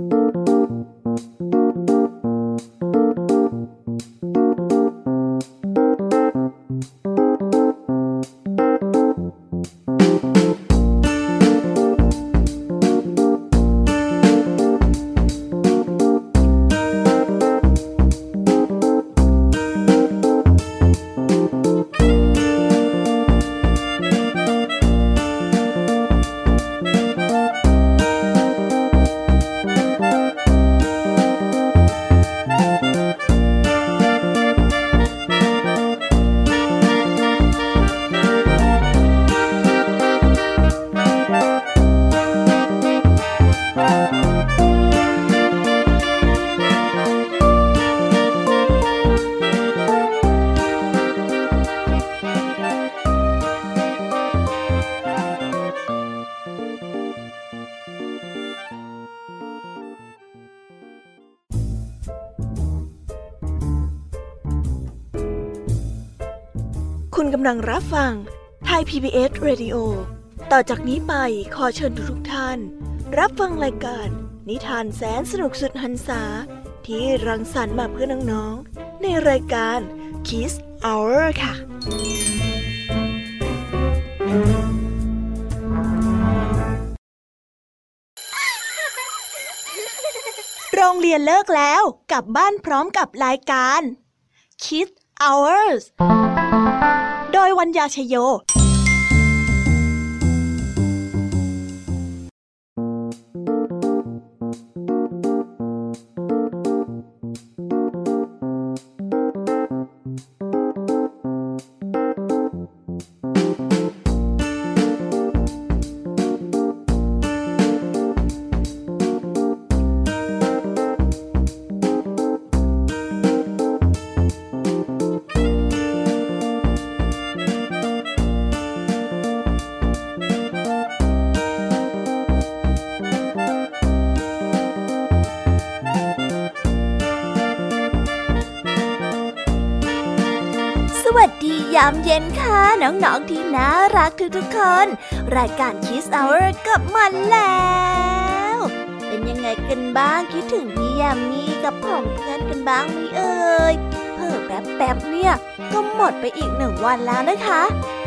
คุณ จากนี้ไปขอเชิญทุกท่าน รับฟังรายการ นิทานแสนสนุกสุดหันษา ที่รังสรรค์มาเพื่อน้องๆ ในรายการ Kiss Hour ค่ะ โรงเรียนเลิกแล้วกลับบ้านพร้อมกับรายการ Kiss Hours โดยวัญญาชยโย นค่ะน้องๆที่น่ารักทุกๆคน รายการคิสเอาร์กับมันแล้ว เป็นยังไงกันบ้างคิดถึงพี่ยามีกับผองเพื่อนกันบ้างไหมเอ่ยเพิ่แป๊บๆเนี่ยก็หมดไปอีกหนึ่งวันแล้วนะคะ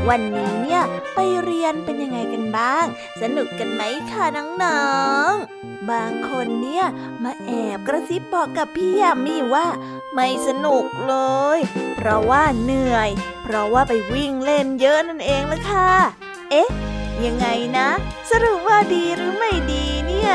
วันนี้เนี่ยไปเรียนเป็นยังไงกันบ้าง สนุกกันไหมคะน้องๆบางคนเนี่ยมาแอบกระซิบบอกกับพี่ยามีว่า ไม่สนุกเลย เพราะว่าเหนื่อย เพราะว่าไปวิ่งเล่นเยอะนั่นเองละค่ะ เอ๊ะ ยังไงนะ สรุปว่าดีหรือไม่ดีเนี่ย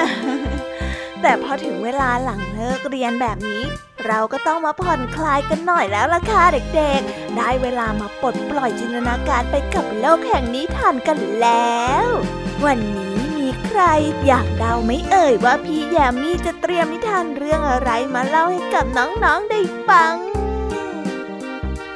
แต่พอถึงเวลาหลังเลิกเรียนแบบนี้ เราก็ต้องมาผ่อนคลายกันหน่อยแล้วล่ะค่ะเด็กๆ ได้เวลามาปลดปล่อยจินตนาการไปกับโลกแห่งนิทานกันแล้ว วันนี้มีใครอยากเดาไหมเอ่ยว่าพี่แยมมี่จะเตรียมนิทานเรื่องอะไรมาเล่าให้กับน้องๆได้ฟัง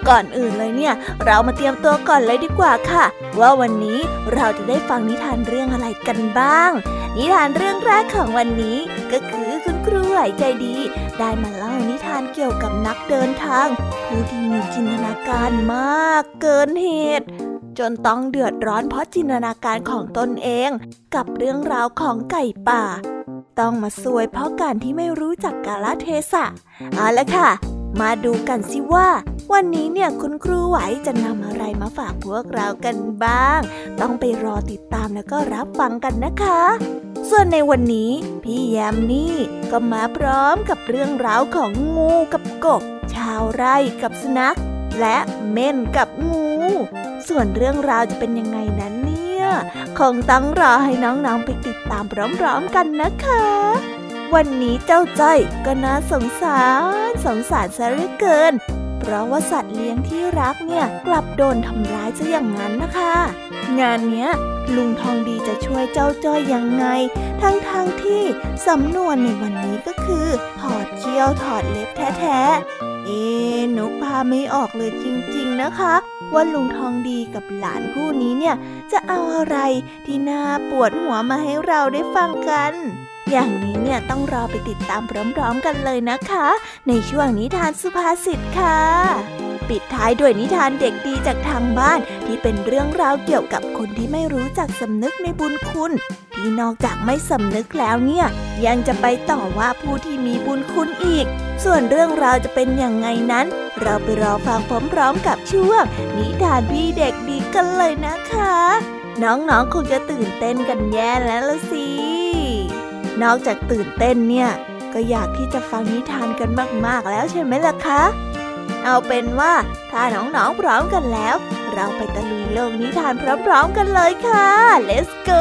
ก่อนอื่นเลยเนี่ย เรามาเตรียมตัวก่อนเลยดีกว่าค่ะ ว่าวันนี้เราจะได้ฟังนิทานเรื่องอะไรกันบ้าง นิทานเรื่องแรกของวันนี้ ก็คือคุณครูไหวใจดี ได้มาเล่านิทานเกี่ยวกับนักเดินทาง ผู้ที่มีจินตนาการมากเกินเหตุจนต้องเดือดร้อนเพราะจินตนาการของตนเอง กับเรื่องราวของไก่ป่า ต้องมาซวยเพราะการที่ไม่รู้จักกาลเทศะเอาละค่ะ มาดูกันสิว่าวันนี้เนี่ยคุณครูไหวจะนำอะไรมาฝากพวกเรากันบ้าง ต้องไปรอติดตามแล้วก็รับฟังกันนะคะ ส่วนในวันนี้พี่แยมนี่ก็มาพร้อมกับเรื่องราวของงูกับกบ ชาวไร่กับสุนัข และเม่นกับงู ส่วนเรื่องราวจะเป็นยังไงนั้นเนี่ย คงต้องรอให้น้องๆไปติดตามพร้อมๆกันนะคะวันนี้เจ้าจ้อยก็น่าสงสาร สงสารซะเหลือเกิน เพราะว่าสัตว์เลี้ยงที่รักเนี่ยกลับโดนทำร้ายซะอย่างนั้นนะคะ งานเนี้ยลุงทองดีจะช่วยเจ้าจ้อยยังไง ทั้งๆทที่สำนวนในวันนี้ก็คือ ถอดเขี้ยวถอดเล็บแท้ๆ เอ๊นกพาไม่ออกเลยจริงๆนะคะ ว่าลุงทองดีกับหลานคู่นี้เนี่ย จะเอาอะไรที่น่าปวดหัวมาให้เราได้ฟังกัน อย่างนี้เนี่ยต้องรอไปติดตามพร้อมๆกันเลยนะคะ ในช่วงนิทานสุภาษิตค่ะ ปิดท้ายด้วยนิทานเด็กดีจากทางบ้านที่เป็นเรื่องราวเกี่ยวกับคนที่ไม่รู้จักสำนึกในบุญคุณ ที่นอกจากไม่สำนึกแล้วเนี่ย ยังจะไปต่อว่าผู้ที่มีบุญคุณอีก ส่วนเรื่องราวจะเป็นอย่างไงนั้น เราไปรอฟังพร้อมๆกับช่วง นิทานพี่เด็กดีกันเลยนะคะ น้องๆคงจะตื่นเต้นกันแย่แล้วละสิ นอกจากตื่นเต้นเนี่ย ก็อยากที่จะฟังนิทานกันมาก ๆ แล้วใช่ไหมล่ะคะ เอาเป็นว่าถ้าน้อง ๆ พร้อมกันแล้ว เราไปตะลุยโลกนิทานพร้อม ๆ กันเลยค่ะ let's go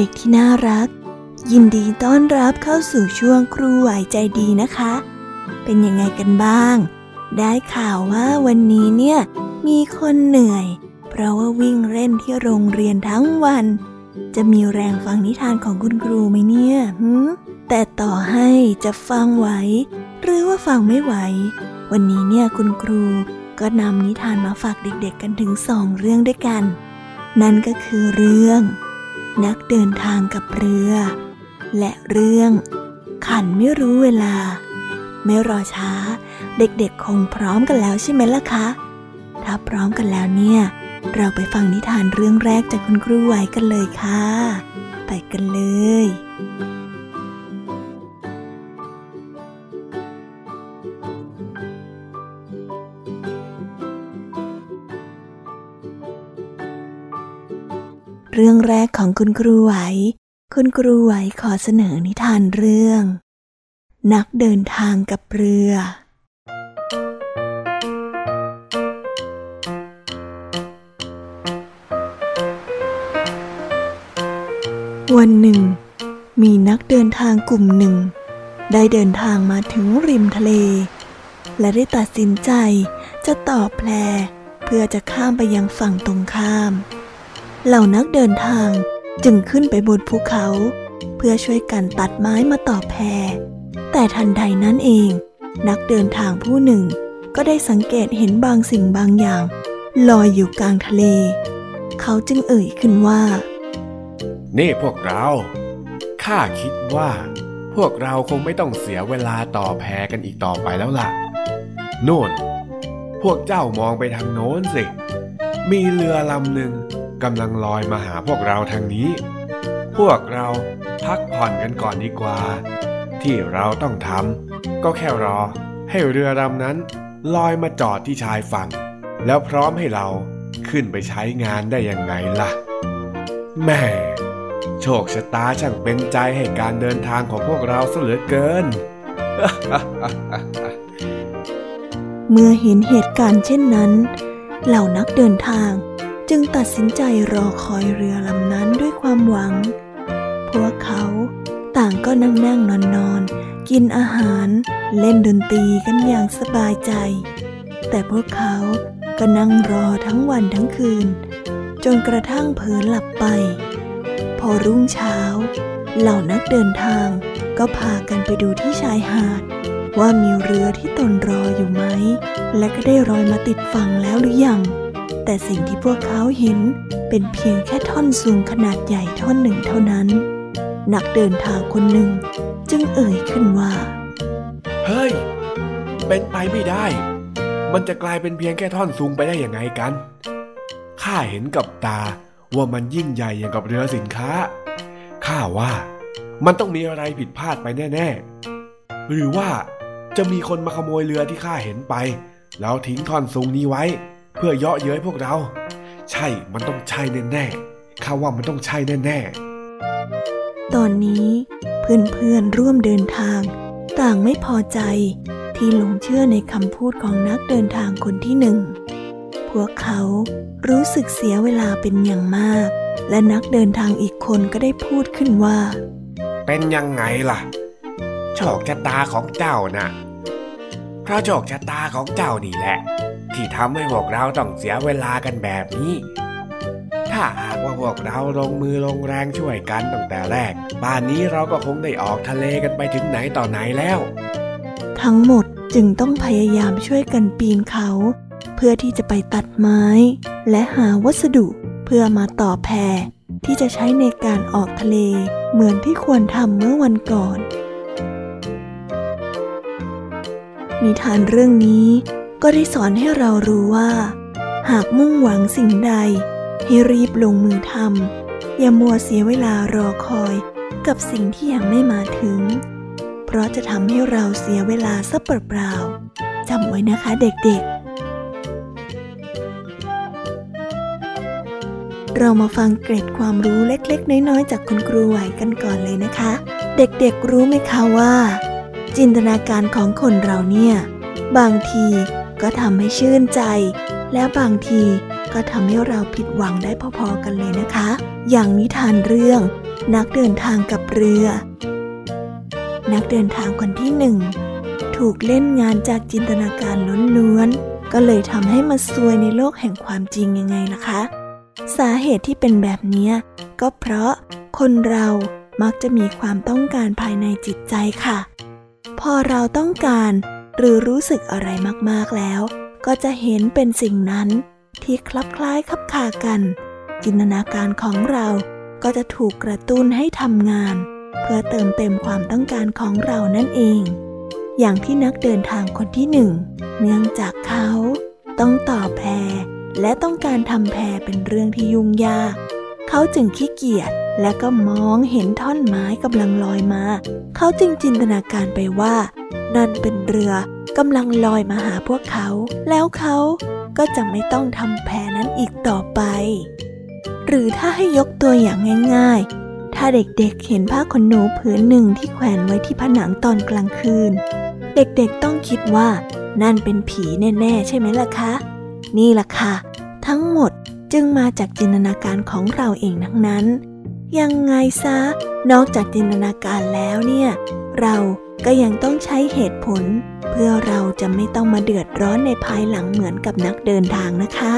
ด็กๆที่น่ารัก ยินดีต้อนรับเข้าสู่ช่วงครูไหวใจดีนะคะ เป็นยังไงกันบ้าง ได้ข่าวว่าวันนี้เนี่ย มีคนเหนื่อย เพราะว่าวิ่งเล่นที่โรงเรียนทั้งวัน จะมีแรงฟังนิทานของคุณครูไหมเนี่ยหืแต่ต่อให้จะฟังไหว หรือว่าฟังไม่ไหว วันนี้เนี่ยคุณครูก็นำนิทานมาฝากเด็กๆกันถึงสองเรื่องด้วยกัน นั่นก็คือเรื่อง นักเดินทางกับเรือ และเรื่อง ขันไม่รู้เวลา ไม่รอช้า เด็กๆคงพร้อมกันแล้วใช่ไหมล่ะคะ ถ้าพร้อมกันแล้วเนี่ย เราไปฟังนิทานเรื่องแรกจากคุณครูไหวกันเลยค่ะ ไปกันเลย เรื่องแรกของคุณครูไหว คุณครูไหวขอเสนอนิทานเรื่อง นักเดินทางกับเรือ วันหนึ่ง มีนักเดินทางกลุ่มหนึ่ง ได้เดินทางมาถึงริมทะเล และได้ตัดสินใจจะต่อแพลเพื่อจะข้ามไปยังฝั่งตรงข้ามเเหล่านักเดินทางจึงขึ้นไปบนภูเขา เพื่อช่วยกันตัดไม้มาต่อแพแต่ทันใดนั้นเอง นักเดินทางผู้หนึ่ง ก็ได้สังเกตเห็นบางสิ่งบางอย่าง ลอยอยู่กลางทะเล เขาจึงเอ่ยขึ้นว่า นี่พวกเราข้าคิดว่า พวกเราคงไม่ต้องเสียเวลาต่อแพกันอีกต่อไปแล้วล่ะโน่น พวกเจ้ามองไปทางโน้นสิ มีเรือลำหนึ่ง กำลังลอยมาหาพวกเราทางนี้ พวกเราพักผ่อนกันก่อนดีกว่า ที่เราต้องทำก็แค่รอ ให้เรือลำนั้นลอยมาจอดที่ชายฝั่ง แล้วพร้อมให้เราขึ้นไปใช้งานได้ยังไงล่ะ แม่ โชคชะตาช่างเป็นใจให้การเดินทางของพวกเราเสือเกิน เมื่อเห็นเหตุการณ์เช่นนั้น เหล่านักเดินทาง จึงตัดสินใจรอคอยเรือลำนั้นด้วยความหวัง พวกเขาต่างก็นั่งนั่งนอนนอนกินอาหารเล่นดนตรีกันอย่างสบายใจ แต่พวกเขาก็นั่งรอทั้งวันทั้งคืน จนกระทั่งเผลอหลับไป พอรุ่งเช้า เหล่านักเดินทางก็พากันไปดูที่ชายหาด ว่ามีเรือที่ตนรออยู่ไหม และก็ได้รอยมาติดฝั่งแล้วหรือยัง แต่สิ่งที่พวกเขาเห็นเป็นเพียงแค่ท่อนสูงขนาดใหญ่ท่อนหนึ่งเท่านั้น นักเดินทางคนหนึ่งจึงเอ่ยขึ้นว่า เฮ้ย เป็นไปไม่ได้ มันจะกลายเป็นเพียงแค่ท่อนซุงไปได้อยังไงกัน ข้าเห็นกับตาว่ามันยิ่งใหญ่อย่างกับเรือสินค้า ข้าว่ามันต้องมีอะไรผิดพลาดไปแน่ ๆ หรือว่าจะมีคนมาขโมยเรือที่ข้าเห็นไป แล้วทิ้งท่อนซุงนี้ไว้ เพื่อเยาะเย้ยพวกเรา ใช่ มันต้องใช่แน่ๆข้าว่ามันต้องใช่แน่ๆ ตอนนี้เพื่อนๆร่วมเดินทาง ต่างไม่พอใจที่หลงเชื่อในคำพูดของนักเดินทางคนที่หนึ่ง พวกเขารู้สึกเสียเวลาเป็นอย่างมาก และนักเดินทางอีกคนก็ได้พูดขึ้นว่า เป็นยังไงล่ะ โชคชะตาของเจ้านะ่ะเพราะโชคชะตาของเจ้านี่แหละ ที่ทำให้พวกเราต้องเสียเวลากันแบบนี้ ถ้าหากว่าพวกเราลงมือลงแรงช่วยกันตั้งแต่แรกป่านนี้เราก็คงได้ออกทะเลกันไปถึงไหนต่อไหนแล้ว ทั้งหมดจึงต้องพยายามช่วยกันปีนเขา เพื่อที่จะไปตัดไม้ และหาวัสดุเพื่อมาต่อแพที่จะใช้ในการออกทะเลเหมือนที่ควรทำเมื่อวันก่อน นิทานเรื่องนี้ ก็ได้สอนให้เรารู้ว่า หากมุ่งหวังสิ่งใด ให้รีบลงมือทำอย่ามัวเสียเวลารอคอยกับสิ่งที่ยังไม่มาถึง เพราะจะทำให้เราเสียเวลาซะเปล่าๆจำไว้นะคะเด็กๆเรามาฟังเกร็ดความรู้เล็กๆ น้อยๆ จากคุณครูไหวกันก่อนเลยนะคะ เด็กๆรู้ไหมคะว่า จินตนาการของคนเราเนี่ย บางที ก็ทำให้ชื่นใจ และบางทีก็ทำให้เราผิดหวังได้พอๆกันเลยนะคะ อย่างนิทานเรื่องนักเดินทางกับเรือ นักเดินทางคนที่หนึ่งถูกเล่นงานจากจินตนาการล้วนๆ ก็เลยทำให้มาซวยในโลกแห่งความจริงยังไงล่ะคะ สาเหตุที่เป็นแบบนี้ก็เพราะคนเรามักจะมีความต้องการภายในจิตใจค่ะ พอเราต้องการ หรือรู้สึกอะไรมากๆแล้ว ก็จะเห็นเป็นสิ่งนั้นที่คลับคล้ายคับคากัน จินตนาการของเราก็จะถูกกระตุ้นให้ทำงาน เพื่อเติมเต็มความต้องการของเรานั่นเอง อย่างที่นักเดินทางคนที่หนึ่งเนื่องจากเขา ต้องต่อแพรและต้องการทำแพรเป็นเรื่องที่ยุ่งยาก เขาจึงขี้เกียจ และก็มองเห็นท่อนไม้กำลังลอยมา เขาจึงจินตนาการไปว่า นั่นเป็นเรือกำลังลอยมาหาพวกเขา แล้วเขาก็จะไม่ต้องทำแพนั้นอีกต่อไป หรือถ้าให้ยกตัวอย่างง่ายถ้าเด็กๆเห็นผ้าขนหนูผืนหนึ่งที่แขวนไว้ที่ผนังตอนกลางคืน เด็กๆต้องคิดว่านั่นเป็นผีแน่ๆ ใช่ไหมล่ะคะ นี่ล่ะค่ะ ทั้งหมดจึงมาจากจินตนาการของเราเองทั้งนั้น ยังไงซะ นอกจากจินตนาการแล้วเนี่ย เราก็ยังต้องใช้เหตุผล เพื่อเราจะไม่ต้องมาเดือดร้อนในภายหลังเหมือนกับนักเดินทางนะคะ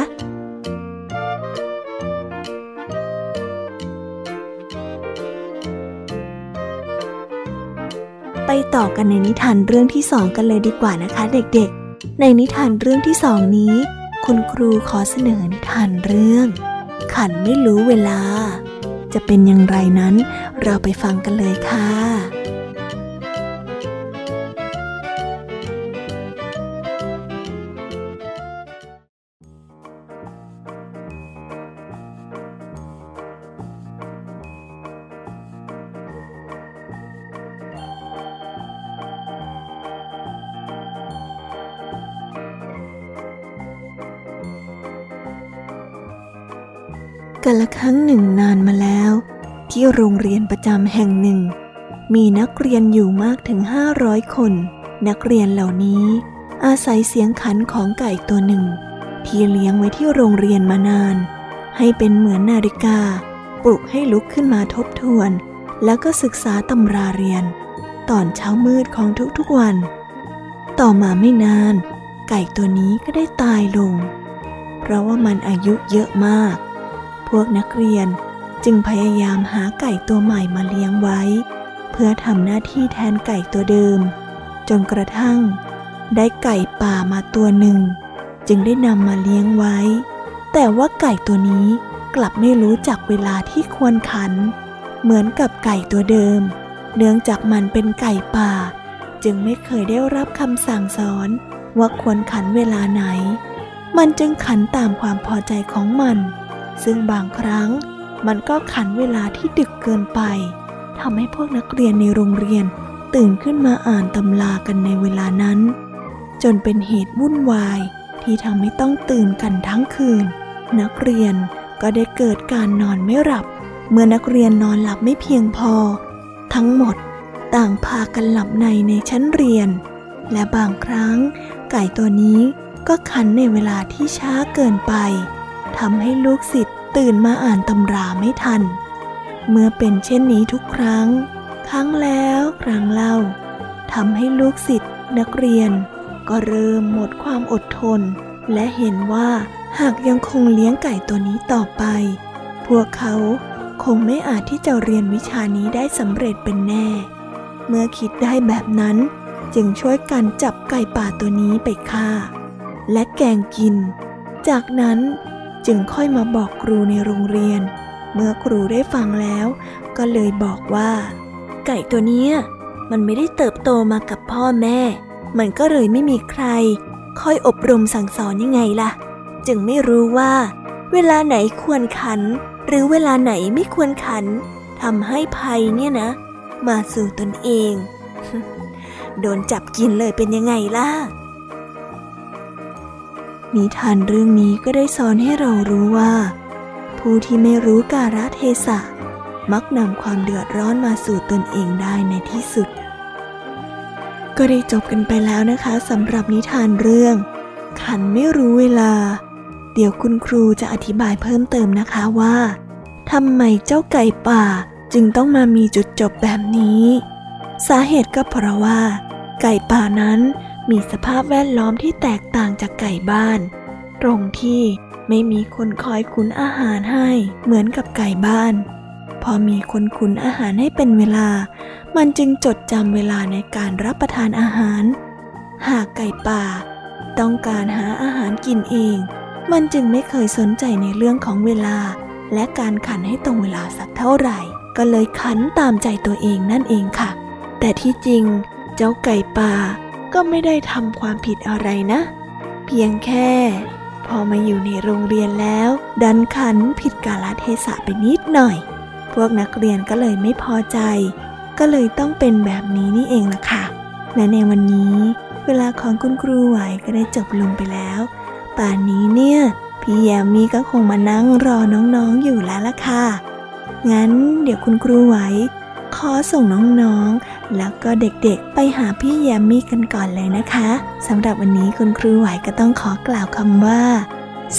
ไปต่อกันในนิทานเรื่องที่สองกันเลยดีกว่านะคะ เด็กๆ ในนิทานเรื่องที่สองนี้ คุณครูขอเสนอนิทานเรื่อง ขันไม่รู้เวลา จะเป็นอย่างไรนั้น เราไปฟังกันเลยค่ะ ที่โรงเรียนประจำแห่งหนึ่ง มีนักเรียนอยู่มากถึงห้าร้อยคน นักเรียนเหล่านี้ อาศัยเสียงขันของไก่ตัวหนึ่ง ที่เลี้ยงไว้ที่โรงเรียนมานาน ให้เป็นเหมือนนาฬิกา ปลุกให้ลุกขึ้นมาทบทวน แล้วก็ศึกษาตำราเรียน ตอนเช้ามืดของทุกๆวัน ต่อมาไม่นาน ไก่ตัวนี้ก็ได้ตายลง เพราะว่ามันอายุเยอะมาก พวกนักเรียน จึงพยายามหาไก่ตัวใหม่มาเลี้ยงไว้ เพื่อทำหน้าที่แทนไก่ตัวเดิม จนกระทั่ง ได้ไก่ป่ามาตัวหนึ่ง จึงได้นำมาเลี้ยงไว้ แต่ว่าไก่ตัวนี้กลับไม่รู้จักเวลาที่ควรขัน เหมือนกับไก่ตัวเดิม เนื่องจากมันเป็นไก่ป่า จึงไม่เคยได้รับคำสั่งสอนว่าควรขันเวลาไหน มันจึงขันตามความพอใจของมัน ซึ่งบางครั้ง มันก็ขันเวลาที่ดึกเกินไปทำให้พวกนักเรียนในโรงเรียนตื่นขึ้นมาอ่านตำรากันในเวลานั้น จนเป็นเหตุวุ่นวายที่ทำให้ต้องตื่นกันทั้งคืน นักเรียนก็ได้เกิดการนอนไม่หลับ เมื่อนักเรียนนอนหลับไม่เพียงพอ ทั้งหมดต่างพากันหลับในในชั้นเรียน และบางครั้ง ไก่ตัวนี้ก็ขันในเวลาที่ช้าเกินไปทำให้ลูกศิษย์ ตื่นมาอ่านตำราไม่ทัน เมื่อเป็นเช่นนี้ทุกครั้ง ครั้งแล้วครั้งเล่าทำให้ลูกศิษย์นักเรียน ก็เริ่มหมดความอดทน และเห็นว่าหากยังคงเลี้ยงไก่ตัวนี้ต่อไป พวกเขาคงไม่อาจที่จะเรียนวิชานี้ได้สำเร็จเป็นแน่ เมื่อคิดได้แบบนั้น จึงช่วยกันจับไก่ป่าตัวนี้ไปฆ่า และแกงกิน จากนั้น จึงค่อยมาบอกครูในโรงเรียน เมื่อครูได้ฟังแล้ว ก็เลยบอกว่า ไก่ตัวนี้มันไม่ได้เติบโตมากับพ่อแม่ มันก็เลยไม่มีใคร ค่อยอบรมสั่งสอนยังไงล่ะ จึงไม่รู้ว่า เวลาไหนควรขัน หรือเวลาไหนไม่ควรขันทำให้ภัยเนี่ยนะ มาสู่ตนเอง โดนจับกินเลยเป็นยังไงล่ะ นิทานเรื่องนี้ก็ได้สอนให้เรารู้ว่า ผู้ที่ไม่รู้กาลเทศะ มักนำความเดือดร้อนมาสู่ตนเองได้ในที่สุด ก็ได้จบกันไปแล้วนะคะสำหรับนิทานเรื่อง ขันไม่รู้เวลา เดี๋ยวคุณครูจะอธิบายเพิ่มเติมนะคะว่าทำไมเจ้าไก่ป่าจึงต้องมามีจุดจบแบบนี้ สาเหตุก็เพราะว่า ไก่ป่านั้น มีสภาพแวดล้อมที่แตกต่างจากไก่บ้าน ตรงที่ไม่มีคนคอยขุนอาหารให้เหมือนกับไก่บ้าน พอมีคนขุนอาหารให้เป็นเวลา มันจึงจดจำเวลาในการรับประทานอาหาร หากไก่ป่า ต้องการหาอาหารกินเอง มันจึงไม่เคยสนใจในเรื่องของเวลา และการขันให้ตรงเวลาสักเท่าไหร่ ก็เลยขันตามใจตัวเองนั่นเองค่ะ แต่ที่จริง เจ้าไก่ป่า ก็ไม่ได้ทำความผิดอะไรนะ เพียงแค่ พอมาอยู่ในโรงเรียนแล้ว ดันขันผิดกาลเทศะไปนิดหน่อย พวกนักเรียนก็เลยไม่พอใจ ก็เลยต้องเป็นแบบนี้นี่เองล่ะค่ะ และในวันนี้ เวลาของคุณครูไหวก็ได้จบลงไปแล้ว ป่านนี้เนี่ย พี่แยมมี่ก็คงมานั่งรอน้องๆอยู่แล้วล่ะค่ะ งั้นเดี๋ยวคุณครูไหวขอส่งน้องๆ แล้วก็เด็กๆ ไปหาพี่แยมมี่กันก่อนเลยนะคะสำหรับวันนี้คุณครูไหวก็ต้องขอกล่าวคำว่า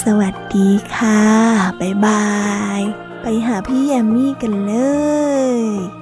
สวัสดีค่ะ บ๊ายบาย ไปหาพี่แยมมี่กันเลย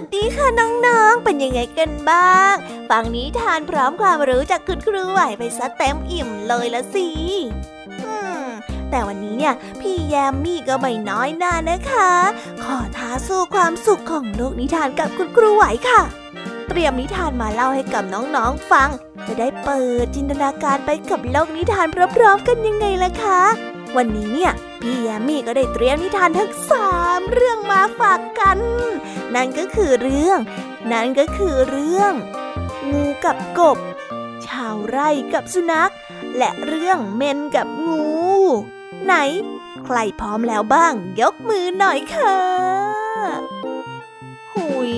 สดีค่ะน้องๆ เป็นยังไงกันบ้าง ฟังนิทานพร้อมความรู้จากคุณครูไหวไปซะเต็มอิ่มเลยละสิแต่วันนี้เนี่ยพี่แยมมี่ก็ไม่น้อยหน้านะคะ ขอท้าสู้ความสุขของโลกนิทานกับคุณครูไหวค่ะ เตรียมนิทานมาเล่าให้กับน้องๆฟัง จะได้เปิดจินตนาการไปกับโลกนิทานพร้อมๆกันยังไงล่ะคะ วันนี้เนี่ยพี่แยมมี่ก็ได้เตรียมนิทานทั้งสามเรื่องมาฝากกัน นั่นก็คือเรื่อง นั่นก็คือเรื่อง งูกับกบ ชาวไร่กับสุนัข และเรื่องเมนกับงู ไหน ใครพร้อมแล้วบ้าง ยกมือหน่อยค่ะ หุย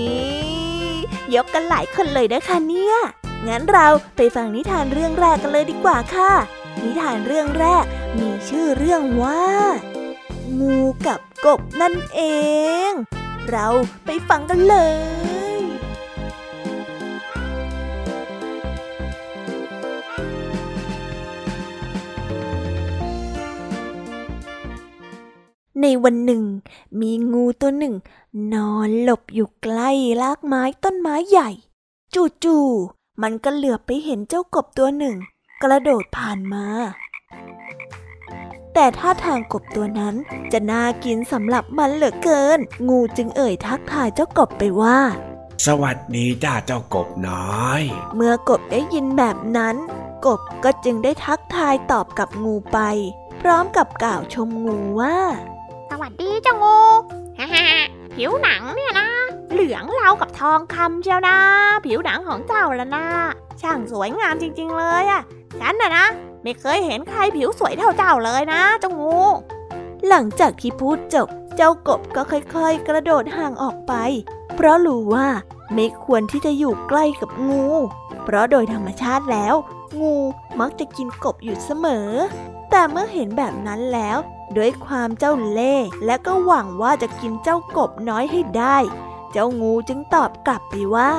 ยกกันหลายคนเลยนะคะเนี่ย งั้นเราไปฟังนิทานเรื่องแรกกันเลยดีกว่าค่ะ นิทานเรื่องแรกมีชื่อเรื่องว่า งูกับกบนั่นเอง เราไปฟังกันเลยในวันหนึ่ง มีงูตัวหนึ่ง นอนหลบอยู่ใกล้รากไม้ต้นไม้ใหญ่ จู่ๆมันก็เหลือบไปเห็นเจ้ากบตัวหนึ่ง กระโดดผ่านมา แต่ท่าทางกบตัวนั้นจะน่ากินสำหรับมันเหลือเกิน งูจึงเอ่ยทักทายเจ้ากบไปว่า สวัสดีจ้าเจ้ากบน้อย เมื่อกบได้ยินแบบนั้น กบก็จึงได้ทักทายตอบกับงูไป พร้อมกับกล่าวชมงูว่า สวัสดีเจ้างูฮ่าฮ่าผิวหนังเนี่ยนะ เหลืองเรากับทองคำเชียวนะ ผิวหนังของเจ้าละนะช่างสวยงามจริง ๆ เลยอะฉันน่ะนะ ไม่เคยเห็นใครผิวสวยเท่าเจ้าเลยนะเจ้างู หลังจากที่พูดจบ เจ้ากบก็ค่อยๆ กระโดดห่างออกไป เพราะรู้ว่าไม่ควรที่จะอยู่ใกล้กับงู เพราะโดยธรรมชาติแล้ว งูมักจะกินกบอยู่เสมอ แต่เมื่อเห็นแบบนั้นแล้ว ด้วยความเจ้าเล่ห์และก็หวังว่าจะกินเจ้ากบน้อยให้ได้ เจ้างูจึงตอบกลับไปว่า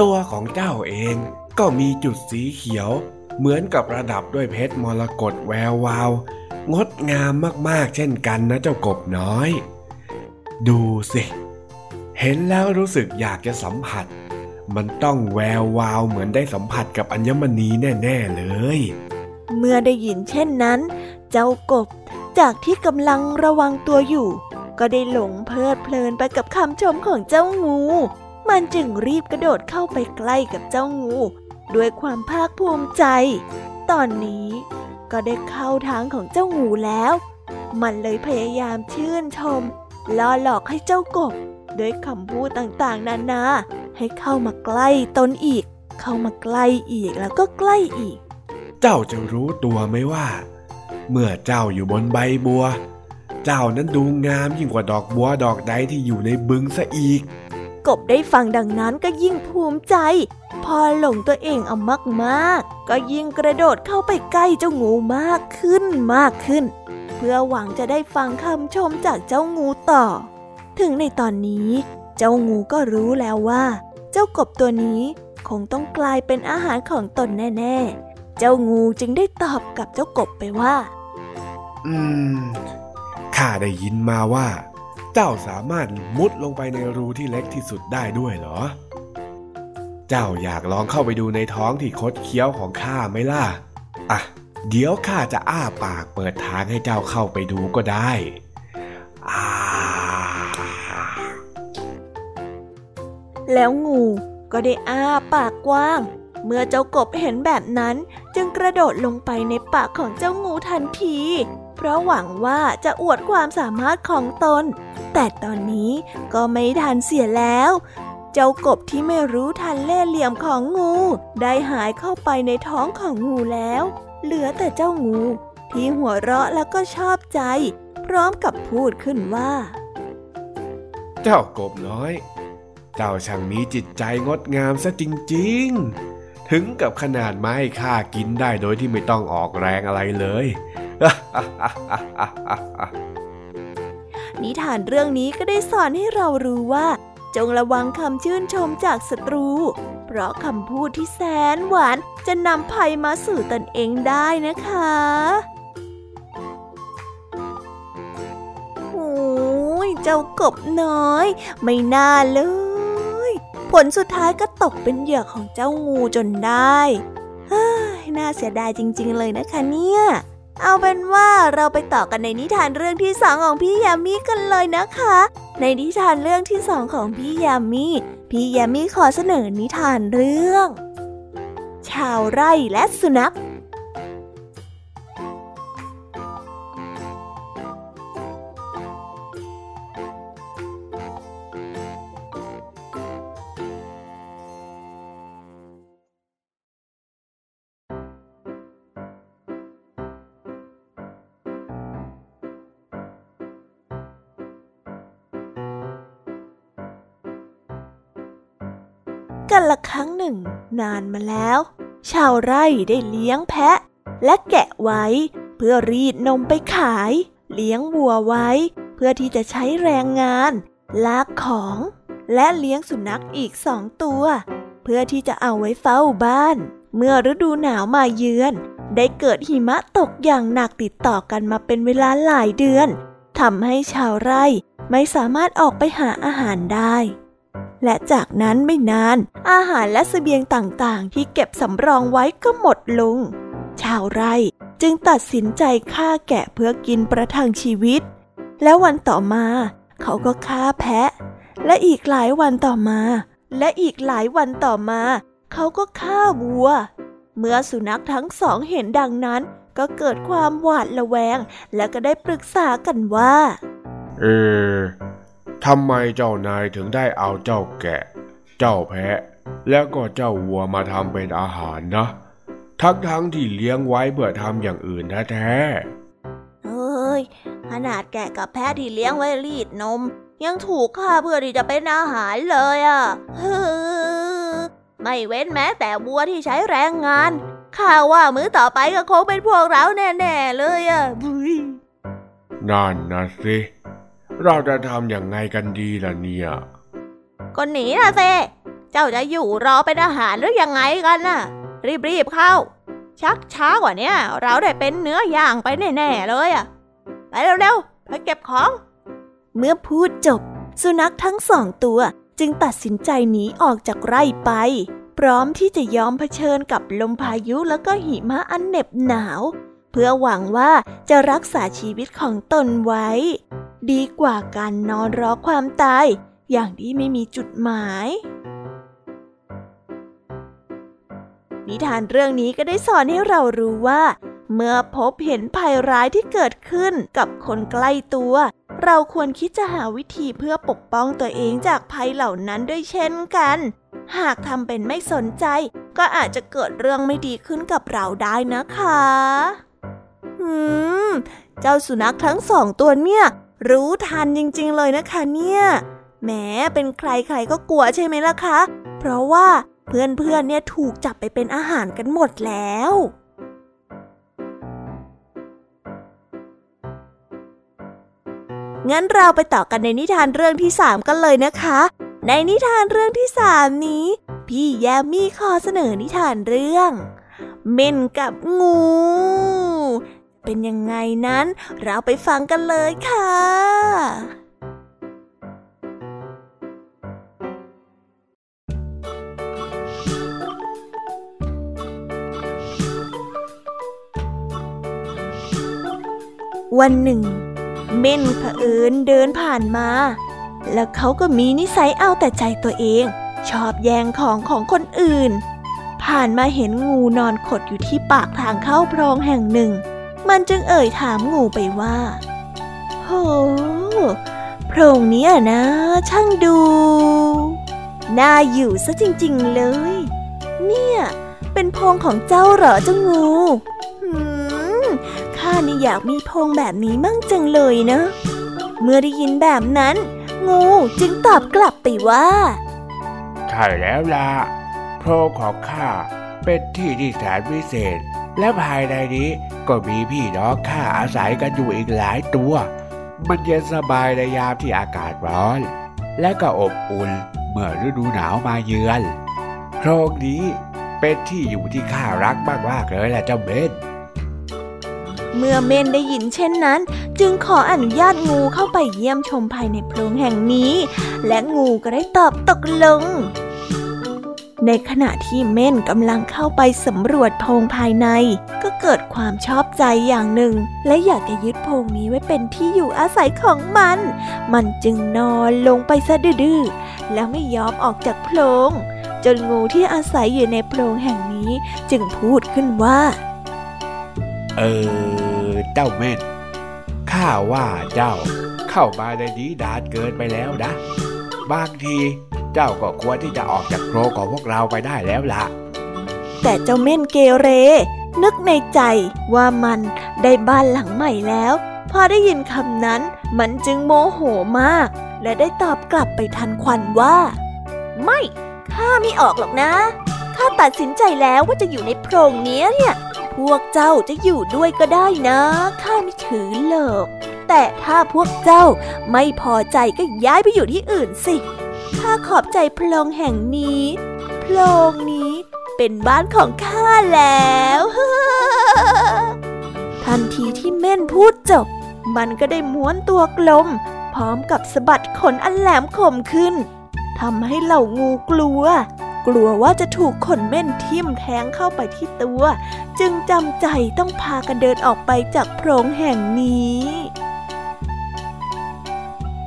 ตัวของเจ้าเองก็มีจุดสีเขียว เหมือนกับระดับด้วยเพชรมรกตแวววาว งดงามมากๆ เช่นกันนะเจ้ากบน้อย ดูสิ เห็นแล้วรู้สึกอยากจะสัมผัส มันต้องแวววาวเหมือนได้สัมผัสกับอัญมณีแน่ ๆ เลย เมื่อได้ยินเช่นนั้น เจ้ากบจากที่กำลังระวังตัวอยู่ ก็ได้หลงเพลิดเพลินไปกับคำชมของเจ้างู มันจึงรีบกระโดดเข้าไปใกล้กับเจ้างู ด้วยความภาคภูมิใจ ตอนนี้ก็ได้เข้าทางของเจ้างูแล้ว มันเลยพยายามชื่นชมล่อหลอกให้เจ้ากบด้วยคำพูดต่างๆ นานา ให้เข้ามาใกล้ตนอีก เข้ามาใกล้อีกแล้วก็ใกล้อีก เจ้าจะรู้ตัวไหมว่า เมื่อเจ้าอยู่บนใบบัว เจ้านั้นดูงามยิ่งกว่าดอกบัวดอกใดที่อยู่ในบึงซะอีก กบได้ฟังดังนั้นก็ยิ่งภูมิใจ พอหลงตัวเองเอามากๆ ก็ยิ่งกระโดดเข้าไปใกล้เจ้างูมากขึ้นมากขึ้น เพื่อหวังจะได้ฟังคำชมจากเจ้างูต่อ ถึงในตอนนี้ เจ้างูก็รู้แล้วว่า เจ้ากบตัวนี้คงต้องกลายเป็นอาหารของตนแน่ ๆ เจ้างูจึงได้ตอบกับเจ้ากบไปว่า อืม ข้าได้ยินมาว่า เจ้าสามารถมุดลงไปในรูที่เล็กที่สุดได้ด้วยเหรอ เจ้าอยากลองเข้าไปดูในท้องที่คดเคี้ยวของข้าไหมล่ะ อะ เดี๋ยวข้าจะอ้าปากเปิดทางให้เจ้าเข้าไปดูก็ได้อาแล้วงูก็ได้อ้าปากกว้าง เมื่อเจ้ากบเห็นแบบนั้นจึงกระโดดลงไปในปากของเจ้างูทันที เพราะหวังว่าจะอวดความสามารถของตน แต่ตอนนี้ก็ไม่ทันเสียแล้ว เจ้ากบที่ไม่รู้ทันเล่ห์เหลี่ยมของงู ได้หายเข้าไปในท้องของงูแล้ว เหลือแต่เจ้างู ที่หัวเราะแล้วก็ชอบใจ พร้อมกับพูดขึ้นว่า เจ้ากบน้อย เจ้าช่างมีจิตใจงดงามซะจริง ๆ ถึงกับขนาดไม้ข้ากินได้โดยที่ไม่ต้องออกแรงอะไรเลย นิทานเรื่องนี้ก็ได้สอนให้เรารู้ว่า จงระวังคำชื่นชมจากศัตรู เพราะคำพูดที่แสนหวานจะนำภัยมาสู่ตนเองได้นะคะโอ้ยเจ้ากบน้อย ไม่น่าเลย ผลสุดท้ายก็ตกเป็นเหยื่อของเจ้างูจนได้ฮ้น่าเสียดายจริง ๆ เลยนะคะเนี่ย เอาเป็นว่าเราไปต่อกันในนิทานเรื่องที่สองของพี่ยามีกันเลยนะคะ ในนิทานเรื่องที่สองของพี่ยามีพี่ยามีขอเสนอนิทานเรื่อง ชาวไร่และสุนัข กันละครั้งหนึ่ง นานมาแล้ว ชาวไร่ได้เลี้ยงแพะ และแกะไว้ เพื่อรีดนมไปขาย เลี้ยงวัวไว้ เพื่อที่จะใช้แรงงาน ลากของ และเลี้ยงสุนัขอีกสองตัว เพื่อที่จะเอาไว้เฝ้าบ้าน เมื่อฤดูหนาวมาเยือน ได้เกิดหิมะตกอย่างหนักติดต่อกันมาเป็นเวลาหลายเดือนทำให้ชาวไร่ไม่สามารถออกไปหาอาหารได้ และจากนั้นไม่นาน อาหารและสเสบียงต่างๆ ที่เก็บสำรองไว้ก็หมดลง ชาวไร่จึงตัดสินใจฆ่าแกะเพื่อกินประทังชีวิต แล้ววันต่อมา เขาก็ฆ่าแพะ และอีกหลายวันต่อมา และอีกหลายวันต่อมา เขาก็ฆ่าวัว เมื่อสุนัขทั้งสองเห็นดังนั้น ก็เกิดความหวาดระแวง และก็ได้ปรึกษากันว่า เออ ทำไมเจ้านายถึงได้เอาเจ้าแกะ เจ้าแพะ แล้วก็เจ้าวัวมาทำเป็นอาหารนะ ทั้งทั้งที่เลี้ยงไว้เพื่อทำอย่างอื่นแท้ๆเฮ้ยขนาดแกะกับแพะที่เลี้ยงไว้รีดนม ยังถูกฆ่าเพื่อที่จะเป็นอาหารเลยอะไม่เว้นแม้แต่วัวที่ใช้แรงงานข้าว่ามื้อต่อไปก็คงเป็นพวกเราแน่ ๆ เลยอะบุยนั่นนะสิ เราจะทำอย่างไงกันดีล่ะเนี่ย ก็หนีนะเซ เจ้าจะอยู่รอเป็นอาหารหรือยังไงกันน่ะ รีบๆเข้า ชักช้ากว่านี้เราได้เป็นเนื้อย่างไปแน่ๆเลยอะ ไปเร็วๆไปเก็บของ เมื่อพูดจบ สุนัขทั้งสองตัวจึงตัดสินใจหนีออกจากไร่ไป พร้อมที่จะยอมเผชิญกับลมพายุแล้วก็หิมะอันเหน็บหนาว เพื่อหวังว่าจะรักษาชีวิตของตนไว้ ดีกว่าการนอนรอความตาย อย่างที่ไม่มีจุดหมาย นิทานเรื่องนี้ก็ได้สอนให้เรารู้ว่า เมื่อพบเห็นภัยร้ายที่เกิดขึ้นกับคนใกล้ตัว เราควรคิดจะหาวิธีเพื่อปกป้องตัวเองจากภัยเหล่านั้นด้วยเช่นกัน หากทำเป็นไม่สนใจ ก็อาจจะเกิดเรื่องไม่ดีขึ้นกับเราได้นะคะหืม เจ้าสุนัขทั้งสองตัวเนี่ย รู้ทันจริงๆเลยนะคะเนี่ยแหมเป็นใครใครก็กลัวใช่ไหมล่ะคะ เพราะว่าเพื่อนๆเนี่ยถูกจับไปเป็นอาหารกันหมดแล้วงั้นเราไปต่อกันในนิทานเรื่องที่สามกันเลยนะคะ ในนิทานเรื่องที่สามนี้ พี่แยมมี่ขอเสนอนิทานเรื่อง เม่นกับงู เป็นยังไงนั้น เราไปฟังกันเลยค่ะวันหนึ่ง เม่นเผอิญเดินผ่านมา แล้วเขาก็มีนิสัยเอาแต่ใจตัวเอง ชอบแย่งของของคนอื่น ผ่านมาเห็นงูนอนขดอยู่ที่ปากทางเข้าโพรงแห่งหนึ่ง มันจึงเอ่ยถามงูไปว่า โหโพรงนี้นะ ช่างดู น่าอยู่ซะจริง ๆ เลย เนี่ย เป็นโพรงของเจ้าเหรอเจ้างูข้านี่อยากมีพงแบบนี้มั่งจังเลยนะ เมื่อได้ยินแบบนั้น งูจึงตอบกลับไปว่าใช่แล้วล่ะโพรงของข้าเป็นที่ที่แสนพิเศษ และภายในนี้ก็มีพี่น้องข้าอาศัยกันอยู่อีกหลายตัว มันเย็นสบายในยามที่อากาศร้อน และก็อบอุ่นเมื่อฤดูหนาวมาเยือนโพรงนี้เป็นที่อยู่ที่ข้ารักมากๆเลยแหละเจ้าเบนเมื่อเมนได้ยินเช่นนั้น จึงขออนุญาตงูเข้าไปเยี่ยมชมภายในโพรงแห่งนี้ และงูก็ได้ตอบตกลง ในขณะที่เม่นกำลังเข้าไปสำรวจโพรงภายใน ก็เกิดความชอบใจอย่างหนึ่ง และอยากจะยึดโพรงนี้ไว้เป็นที่อยู่อาศัยของมัน มันจึงนอนลงไปซะดื้อแล้วไม่ยอมออกจากโพรง จนงูที่อาศัยอยู่ในโพรงแห่งนี้จึงพูดขึ้นว่า เออ เจ้าเม่นข้าว่าเจ้า เข้ามาในนี้ดานเกินไปแล้วนะ บางที เจ้าก็ควรที่จะออกจากโครของพวกเราไปได้แล้วล่ะ แต่เจ้าเม่นเกเร นึกในใจว่ามันได้บ้านหลังใหม่แล้ว พอได้ยินคำนั้นมันจึงโมโหมาก และได้ตอบกลับไปทันควันว่า ไม่ข้าไม่ออกหรอกนะข้าตัดสินใจแล้วว่าจะอยู่ในโพรงนี้เนี่ย พวกเจ้าจะอยู่ด้วยก็ได้นะข้าไม่ถือหรอกแต่ถ้าพวกเจ้าไม่พอใจก็ย้ายไปอยู่ที่อื่นสิ ข้าขอบใจโพรงแห่งนี้โพรงนี้เป็นบ้านของข้าแล้วทันทีที่เม่นพูดจบ มันก็ได้ม้วนตัวกลม พร้อมกับสะบัดขนอันแหลมคมขึ้นทำให้เหล่างูกลัว กลัวว่าจะถูกขนเม่นทิ่มแทงเข้าไปที่ตัว จึงจำใจต้องพากันเดินออกไปจากโพรงแห่งนี้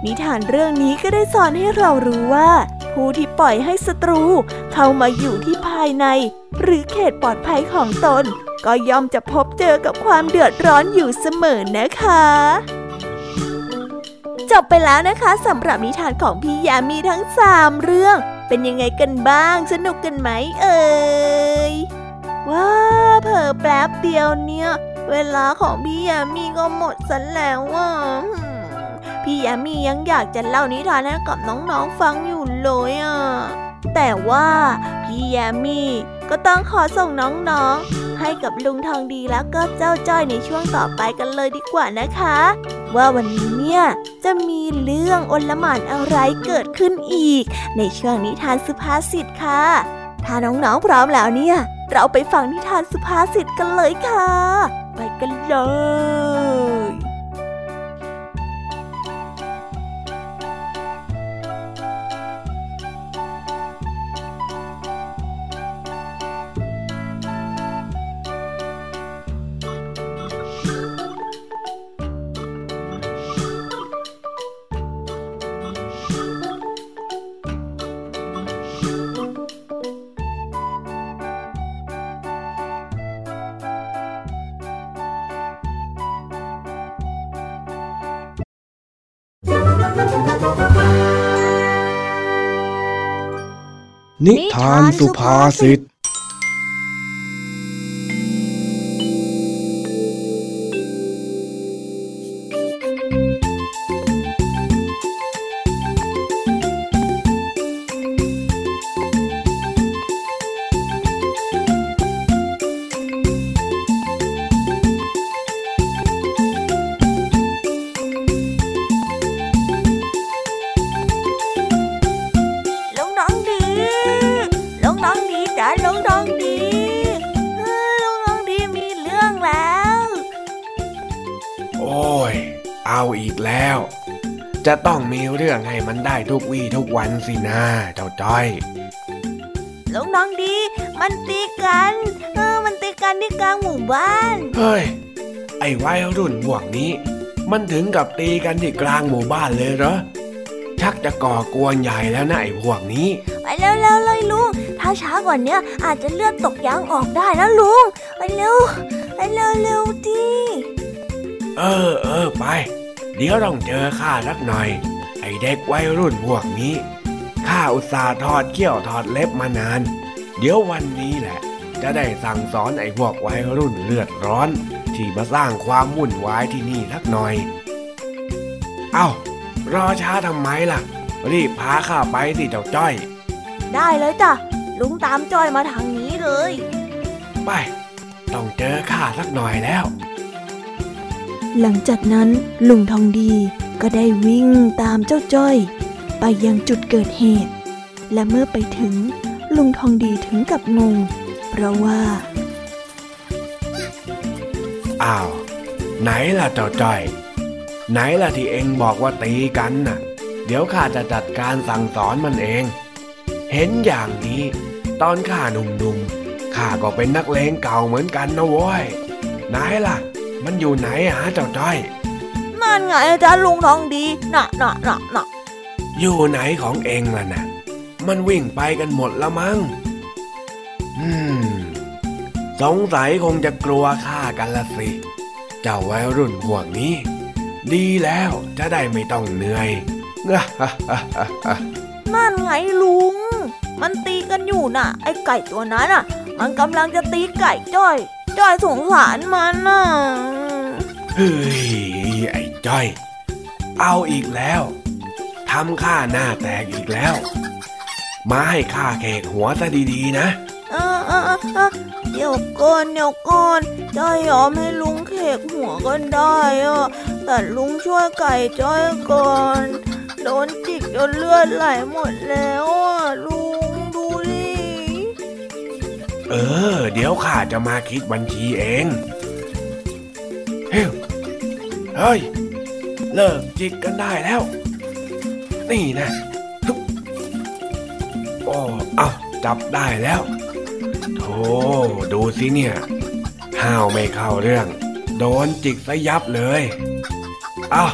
นิทานเรื่องนี้ก็ได้สอนให้เรารู้ว่า ผู้ที่ปล่อยให้ศัตรูเข้ามาอยู่ที่ภายใน หรือเขตปลอดภัยของตน ก็ย่อมจะพบเจอกับความเดือดร้อนอยู่เสมอนะคะจบไปแล้วนะคะสำหรับนิทานของพี่ยามีทั้งสามเรื่อง เป็นยังไงกันบ้างสนุกกันไหมเอ่ยว้าเผลอแป๊บเดียวเนี่ย เวลาของพี่ยามีก็หมดซะแล้วอะ พี่ยามียังอยากจะเล่านิทานให้กับน้องๆฟังอยู่เลยอะ แต่ว่าพี่ยามีก็ต้องขอส่งน้องๆ ให้กับลุงทองดีแล้วก็เจ้าจ้อยในช่วงต่อไปกันเลยดีกว่านะคะ ว่าวันนี้เนี่ยจะมีเรื่องอนลหมานอะไรเกิดขึ้นอีก ในช่วงนิทานสุภาษิตค่ะ ถ้าน้องๆพร้อมแล้วเนี่ย เราไปฟังนิทานสุภาษิตกันเลยค่ะ ไปกันเลย นิทานสุภาษิต จะต้องมีเรื่องให้มันได้ทุกวี่ทุกวันสินะเจ้าจ้อยลุงน้องดี มันตีกัน เออ มันตีกันที่กลางหมู่บ้าน เฮ้ย ไอ้วัยรุ่นพวกนี้ มันถึงกับตีกันที่กลางหมู่บ้านเลยเหรอ ชักจะก่อกวนใหญ่แล้วนะไอ้พวกนี้ ไปเร็วๆเลยลุง ถ้าช้ากว่านี้อาจจะเลือดตกยางออกได้นะลุง ไปเร็ว ไปเร็วๆดี เออเออไป เดี๋ยวต้องเจอข้าสักหน่อย ไอเด็กวัยรุ่นพวกนี้ข้าอุตส่าห์ถอดเขี้ยวถอดเล็บมานาน เดี๋ยววันนี้แหละ จะได้สั่งสอนไอ้พวกวัยรุ่นเลือดร้อน ที่มาสร้างความวุ่นวายที่นี่สักหน่อย เอา้ารอช้าทำไมล่ะ รีบพาข้าไปสิเจ้าจ้อย ได้เลยจ้ะลุงตามจ้อยมาทางนี้เลย ไป ต้องเจอข้าสักหน่อยแล้ว หลังจากนั้นลุงทองดีก็ได้วิ่งตามเจ้าจ้อย ไปยังจุดเกิดเหตุ และเมื่อไปถึง ลุงทองดีถึงกับงง เพราะว่า อ้าว ไหนล่ะเจ้าจ้อย ไหนล่ะที่เองบอกว่าตีกันน่ะ เดี๋ยวข้าจะจัดการสั่งสอนมันเอง เห็นอย่างนี้ ตอนข้าหนุ่มๆข้าก็เป็นนักเลงเก่าเหมือนกันนะโว้ยไหนล่ะ มันอยู่ไหนอะเจ้าจ้อย นั่นไงอาจารย์ลุงทองดีน่ะน่ะน่ะน่ะอยู่ไหนของเองล่ะน่ะมันวิ่งไปกันหมดละมั้ง อืม สงสัยคงจะกลัวฆ่ากันละสิ เจ้าวัยรุ่นพวกนี้ ดีแล้วจะได้ไม่ต้องเหนื่อยนั่นไงลุง มันตีกันอยู่น่ะ ไอ้ไก่ตัวนั้นอะ มันกำลังจะตีไก่จ้อย จ้อยสงสารมันน่ะเฮ้ยไอ้จ้อย เอาอีกแล้วทำข้าหน้าแตกอีกแล้ว มาให้ข้าเคกหัวซะดีๆนะเดี๋ยวก่อนเดี๋ยวก่อนจ้อยยอมให้ลุงเคกหัวก็ได้อะแต่ลุงช่วยไก่จ้อยก่อน โดนจิกจนเลือดไหลหมดแล้วอะลุงดูดิ เออ เดี๋ยวข้าจะมาคิดบัญชีเองเฮ้ยเฮ้ย เลิกจิกกันได้แล้ว นี่นะโอ้เอาจับได้แล้วโธ่ดูสิเนี่ย ห้าวไม่เข้าเรื่อง โดนจิกซะยับเลย เอา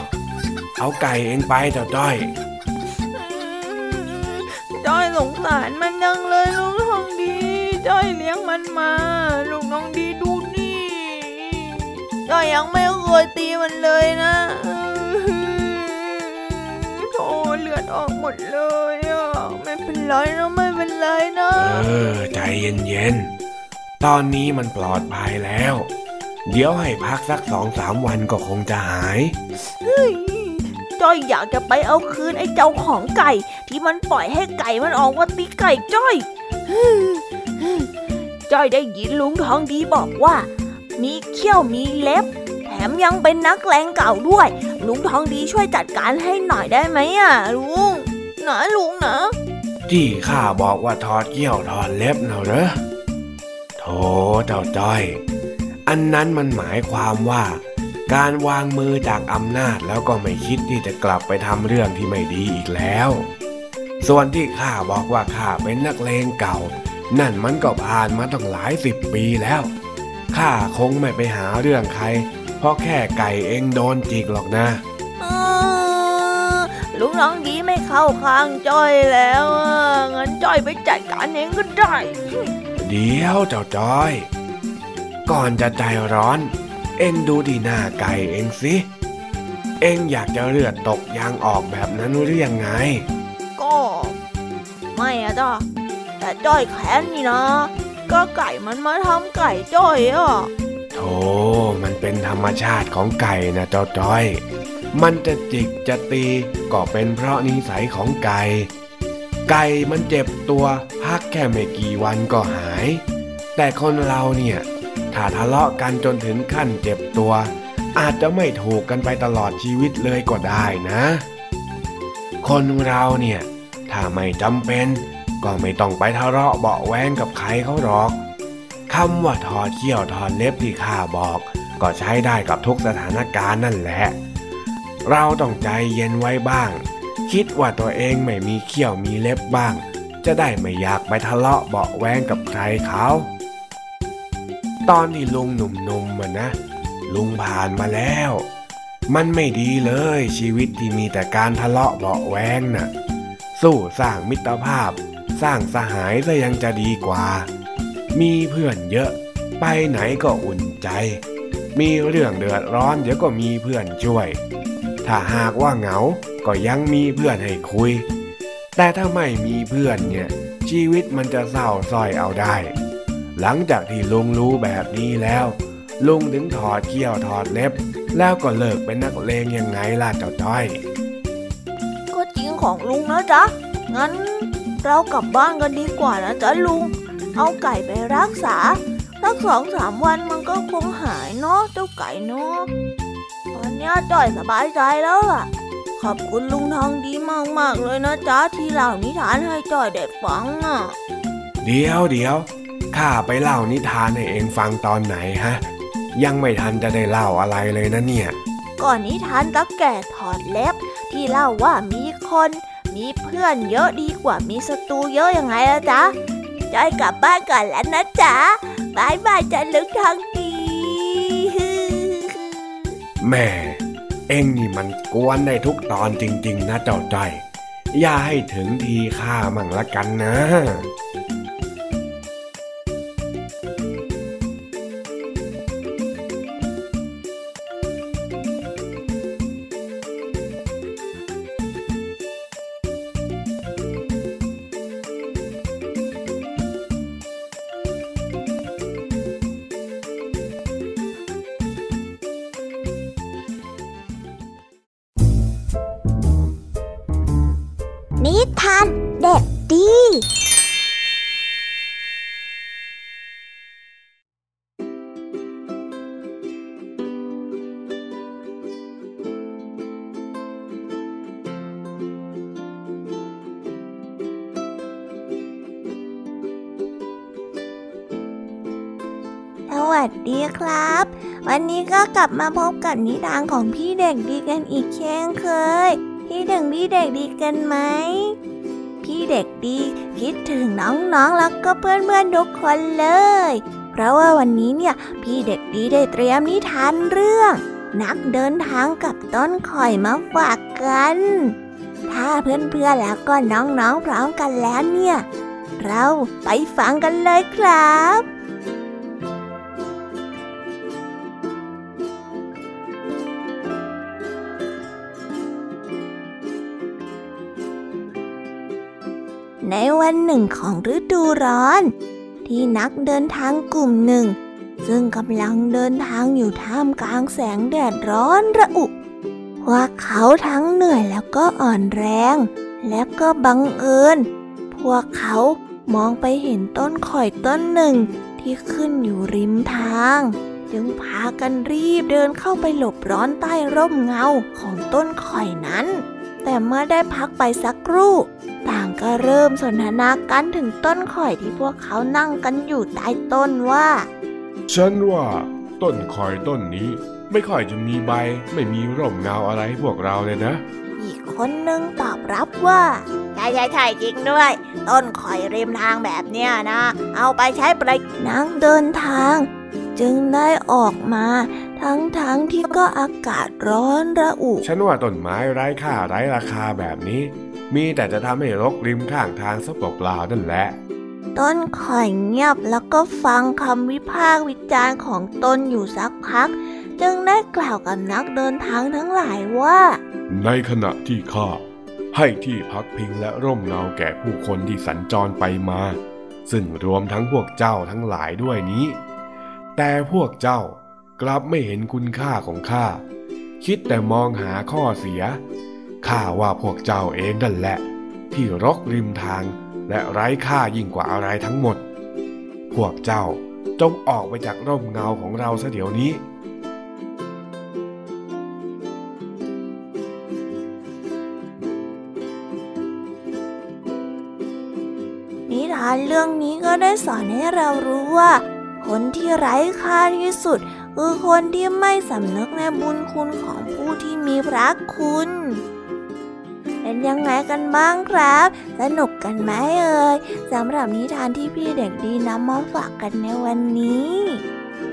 เอาไก่เองไปเจ้าจ้อย จ้อยสงสารมันยังเลยลุง จ้อยเลี้ยงมันมาลุงทองดีดูนี่จ้อยยังไม่เคยตีมันเลยนะโธ่เลือดออกหมดเลยอะไม่เป็นไรนะไม่เป็นไรนะ เออ ใจเย็นๆ ตอนนี้มันปลอดภัยแล้ว เดี๋ยวให้พักสักสองสามวันก็คงจะหายเฮ้ยจ้อยอยากจะไปเอาคืนไอ้เจ้าของไก่ ที่มันปล่อยให้ไก่มันออกมาตีไก่จ้อย จ้อยได้ยินลุงทองดีบอกว่า มีเขี้ยวมีเล็บ แถมยังเป็นนักแรงเก่าด้วย ลุงทองดีช่วยจัดการให้หน่อยได้ไหมอะลุงนะลุงนะที่ข้าบอกว่าถอดเขี้ยวถอดเล็บเนาะเหรอโธ่เจ้าจ้อย อันนั้นมันหมายความว่า การวางมือจากอำนาจแล้วก็ไม่คิดที่จะกลับไปทำเรื่องที่ไม่ดีอีกแล้ว ส่วนที่ข้าบอกว่าข้าเป็นนักเลงเก่า นั่นมันก็ผ่านมาตั้งหลายสิบปีแล้ว ข้าคงไม่ไปหาเรื่องใคร เพราะแค่ไก่เองโดนจิกหรอกนะลุงน้องดีไม่เข้าข้างจ้อยแล้วงั้นจ้อยไปจัดการเองก็ได้ เดี๋ยวเจ้าจ้อย ก่อนจะใจร้อน เอ็งดูดีหน้าไก่เองสิ เอ็งอยากจะเลือดตกยางออกแบบนั้นหรือยังไง ก็ ไม่อะจ้ะ แต่จ้อยแค้นนี่นะ ก็ไก่มันมาทำไก่จ้อยอะโธ่มันเป็นธรรมชาติของไก่นะเจ้าจ้อย มันจะจิกจะตีก็เป็นเพราะนิสัยของไก่ ไก่มันเจ็บตัวพักแค่ไม่กี่วันก็หาย แต่คนเราเนี่ยถ้าทะเลาะกันจนถึงขั้นเจ็บตัว อาจจะไม่ถูกกันไปตลอดชีวิตเลยก็ได้นะ คนเราเนี่ย ถ้าไม่จำเป็น ก็ไม่ต้องไปทะเลาะเบาแวงกับใครเขาหรอกคำว่าถอดเขี้ยวถอดเล็บที่ข้าบอก ก็ใช้ได้กับทุกสถานการณ์นั่นแหละ เราต้องใจเย็นไว้บ้าง คิดว่าตัวเองไม่มีเขี้ยวมีเล็บบ้าง จะได้ไม่อยากไปทะเลาะเบาแวงกับใครเขาตอนที่ลุงหนุ่มๆมันนะ ลุงผ่านมาแล้ว มันไม่ดีเลยชีวิตที่มีแต่การทะเลาะเบาแวงนะ่ะ สู้สร้างมิตรภาพ สร้างสหายซะยังจะดีกว่า มีเพื่อนเยอะ ไปไหนก็อุ่นใจ มีเรื่องเดือดร้อนเดี๋ยวก็มีเพื่อนช่วย ถ้าหากว่าเหงา ก็ยังมีเพื่อนให้คุย แต่ถ้าไม่มีเพื่อนเนี่ย ชีวิตมันจะเศร้าส้อยเอาได้ หลังจากที่ลุงรู้แบบนี้แล้ว ลุงถึงถอดเขี้ยวถอดเล็บ แล้วก็เลิกเป็นนักเลงยังไงล่ะเจ้าจ้อย ก็จริงของลุงนะจ๊ะ งั้น เรากลับบ้านกันดีกว่านะจ๊ะลุง เอาไก่ไปรักษาสักสองสามวันมันก็คงหายเนาะเจ้าไก่เนาะอนนี้จ้อยสบายใจแล้วล่ะ ขอบคุณลุงทองดีมากๆเลยนะจ๊ะที่เล่านิทานให้จ้อยเด็กฟังอะ เดี๋ยวเดี๋ยวข้าไปเล่านิทานให้เองฟังตอนไหนฮะ ยังไม่ทันจะได้เล่าอะไรเลยนะเนี่ย ก่อนนิทานตักแก่ถอดเล็บที่เล่าว่ามีคน มีเพื่อนเยอะดีกว่ามีศัตรูเยอะยังไงล่ะจ๊ะจอยกลับบ้านก่อนแล้วนะจ๊ะบายบายจ้ะลึกทางดีแม่เอ็งนี่มันกวนได้ทุกตอนจริง ๆ นะเจ้าใจอย่าให้ถึงทีข้ามั่งละกันนะ ด็กดีสวัสดีครับ วันนี้ก็กลับมาพบกับนิทานของพี่เด็กดีกันอีกเช่นเคย พี่ถึงพี่เด็กดีกันไหม เด็กดี คิดถึงน้องๆแล้วก็เพื่อนๆทุกคนเลย เพราะว่าวันนี้เนี่ยพี่เด็กดีได้เตรียมนิทานเรื่อง นักเดินทางกับต้นข่อยมาฝากกัน ถ้าเพื่อนๆแล้วก็น้องๆพร้อมกันแล้วเนี่ย เราไปฟังกันเลยครับ วันหนึ่งของฤดูร้อน ที่นักเดินทางกลุ่มหนึ่ง ซึ่งกำลังเดินทางอยู่ท่ามกลางแสงแดดร้อนระอุพวกเขาทั้งเหนื่อยแล้วก็อ่อนแรง และก็บังเอิญ พวกเขามองไปเห็นต้นข่อยต้นหนึ่งที่ขึ้นอยู่ริมทาง จึงพากันรีบเดินเข้าไปหลบร้อนใต้ร่มเงาของต้นข่อยนั้น แต่เมื่อได้พักไปสักครู่ ก็เริ่มสนทนากันถึงต้นข่อยที่พวกเขานั่งกันอยู่ใต้ต้นว่า ฉันว่า ต้นคอยต้นนี้ ไม่ค่อยจะมีใบ ไม่มีร่มเงาอะไรให้พวกเราเลยนะ อีกคนนึงตอบรับว่าใช่ใช่ใช่จริงด้วย ต้นข่อยริมทางแบบเนี้ยนะ เอาไปใช้ประโยชน์นักเดินทาง จึงได้ออกมา ทั้งทั้งๆที่ก็อากาศร้อนระอุ ฉันว่าต้นไม้ไร้ค่าไร้ราคาแบบนี้ มีแต่จะทำให้รกริมข้างทางซะเปล่าๆนั่นแหละ ต้นข่อยเงียบแล้วก็ฟังคำวิพากษ์วิจารณ์ของตนอยู่สักพัก จึงได้กล่าวกับนักเดินทางทั้งหลายว่า ในขณะที่ข้าให้ที่พักพิงและร่มเงาแก่ผู้คนที่สัญจรไปมา ซึ่งรวมทั้งพวกเจ้าทั้งหลายด้วยนี้ แต่พวกเจ้ากลับไม่เห็นคุณค่าของข้าคิดแต่มองหาข้อเสีย ข้าว่าพวกเจ้าเองนั่นแหละ ที่รกริมทางและไร้ค่ายิ่งกว่าอะไรทั้งหมด พวกเจ้าจงออกไปจากร่มเงาของเราซะเดี๋ยวนี้ นิทานเรื่องนี้ก็ได้สอนให้เรารู้ว่า คนที่ไร้ค่าที่สุด คือคนที่ไม่สำนึกในบุญคุณของผู้ที่มีพระคุณ เป็นยังไงกันบ้างครับ สนุกกันไหมเอ่ยสำหรับนิทานที่พี่เด็กดีนำมาฝากกันในวันนี้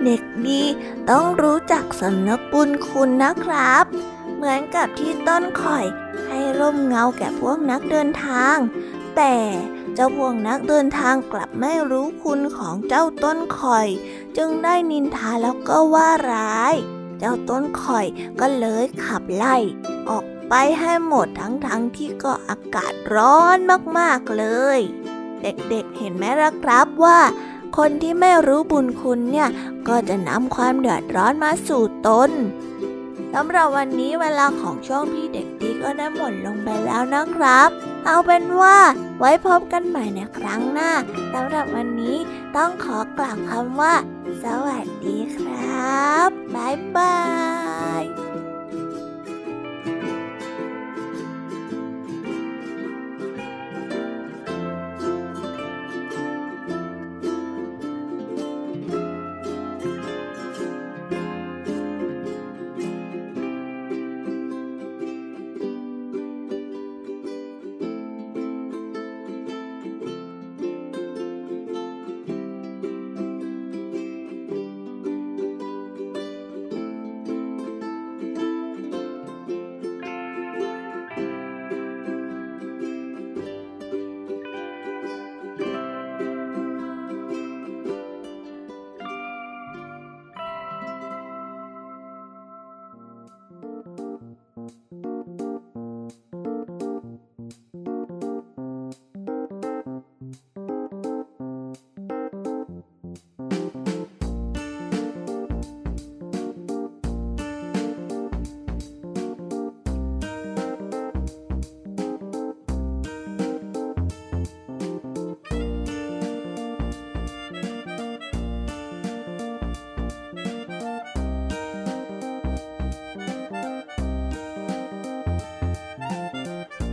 เด็กดีต้องรู้จักสำนึกบุญคุณนะครับ เหมือนกับที่ต้นข่อย ให้ร่มเงาแก่พวกนักเดินทาง แต่เจ้าพวกนักเดินทางกลับไม่รู้คุณของเจ้าต้นข่อย จึงได้นินทาแล้วก็ว่าร้าย เจ้าต้นข่อยก็เลยขับไล่ออก ไปให้หมดทั้งๆทที่ก็อากาศร้อนมากๆเลย เด็กๆเห็นไหมล่ะครับว่า คนที่ไม่รู้บุญคุณเนี่ยก็จะนำความเดือดร้อนมาสู่ตนสำหรับวันนี้เวลาของช่วงพี่เด็กดีก็ได้หมดลงไปแล้วนะครับ เอาเป็นว่าไว้พบกันใหม่ในครั้งหน้าสำหรับวันนี้ต้องขอกล่าวคำว่า สวัสดีครับ บ๊ายบาย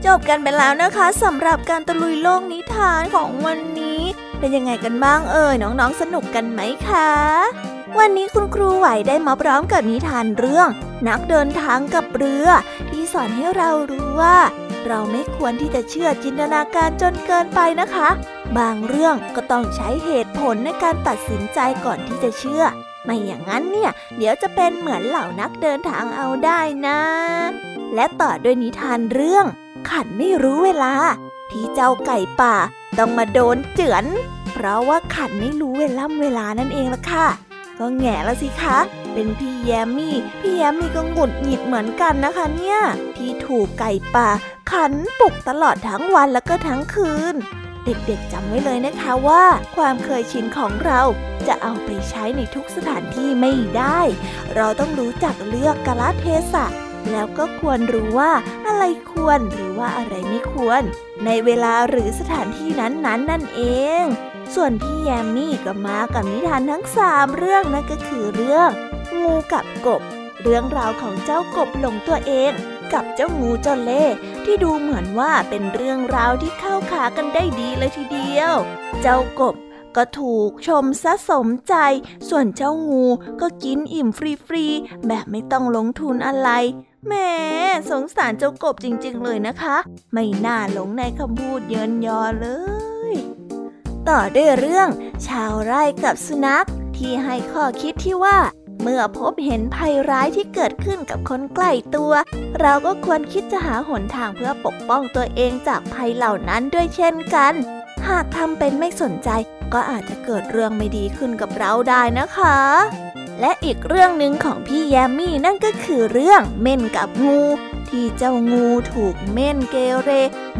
จบกันไปแล้วนะคะสำหรับการตะลุยโลกนิทานของวันนี้ เป็นยังไงกันบ้างเอ่ยน้องๆสนุกกันไหมคะ วันนี้คุณครูไหวได้มาพร้อมกับนิทานเรื่อง นักเดินทางกับเรือ ที่สอนให้เรารู้ว่า เราไม่ควรที่จะเชื่อจินตนาการจนเกินไปนะคะ บางเรื่องก็ต้องใช้เหตุผลในการตัดสินใจก่อนที่จะเชื่อ ไม่อย่างนั้นเนี่ย เดี๋ยวจะเป็นเหมือนเหล่านักเดินทางเอาได้นะ และต่อด้วยนิทานเรื่อง ขันไม่รู้เวลา ที่เจ้าไก่ป่าต้องมาโดนเจือน เพราะว่าขันไม่รู้เวล่ำเวลานั่นเองล่ะค่ะ ก็แง่แล้วสิคะ เป็นพี่แยมมี่ พี่แยมมี่ก็หงุดหงิดเหมือนกันนะคะ เนี่ย ที่ถูกไก่ป่า ขันปลุกตลอดทั้งวันแล้วก็ทั้งคืน เด็กๆจำไว้เลยนะคะว่า ความเคยชินของเราจะเอาไปใช้ในทุกสถานที่ไม่ได้ เราต้องรู้จักเลือกกาลเทศะ แล้วก็ควรรู้ว่าอะไรควรหรือว่าอะไรไม่ควร ในเวลาหรือสถานที่นั้นๆนนนั่นเอง ส่วนพี่แยมมี่ก็มากับนิทานทั้งสามเรื่องนั่นก็คือเรื่อง งูกับกบ เรื่องราวของเจ้ากบหลงตัวเอง กับเจ้างูจเล่ที่ดูเหมือนว่าเป็นเรื่องราวที่เข้าขากันได้ดีเลยทีเดียว เจ้ากบก็ถูกชมซะสมใจ ส่วนเจ้างูก็กินอิ่มฟรีๆ แบบไม่ต้องลงทุนอะไร แหมสงสารเจ้ากบจริง ๆ เลยนะคะ ไม่น่าหลงในคำพูดเยินยอเลย ต่อด้วยเรื่อง ชาวไร่กับสุนัขที่ให้ข้อคิดที่ว่า เมื่อพบเห็นภัยร้ายที่เกิดขึ้นกับคนใกล้ตัว เราก็ควรคิดจะหาหนทางเพื่อปกป้องตัวเองจากภัยเหล่านั้นด้วยเช่นกัน หากทำเป็นไม่สนใจ ก็อาจจะเกิดเรื่องไม่ดีขึ้นกับเราได้นะคะ และอีกเรื่องหนึ่งของพี่แยมมี่นั่นก็คือเรื่องเม่นกับงู ที่เจ้างูถูกเม่นเกเร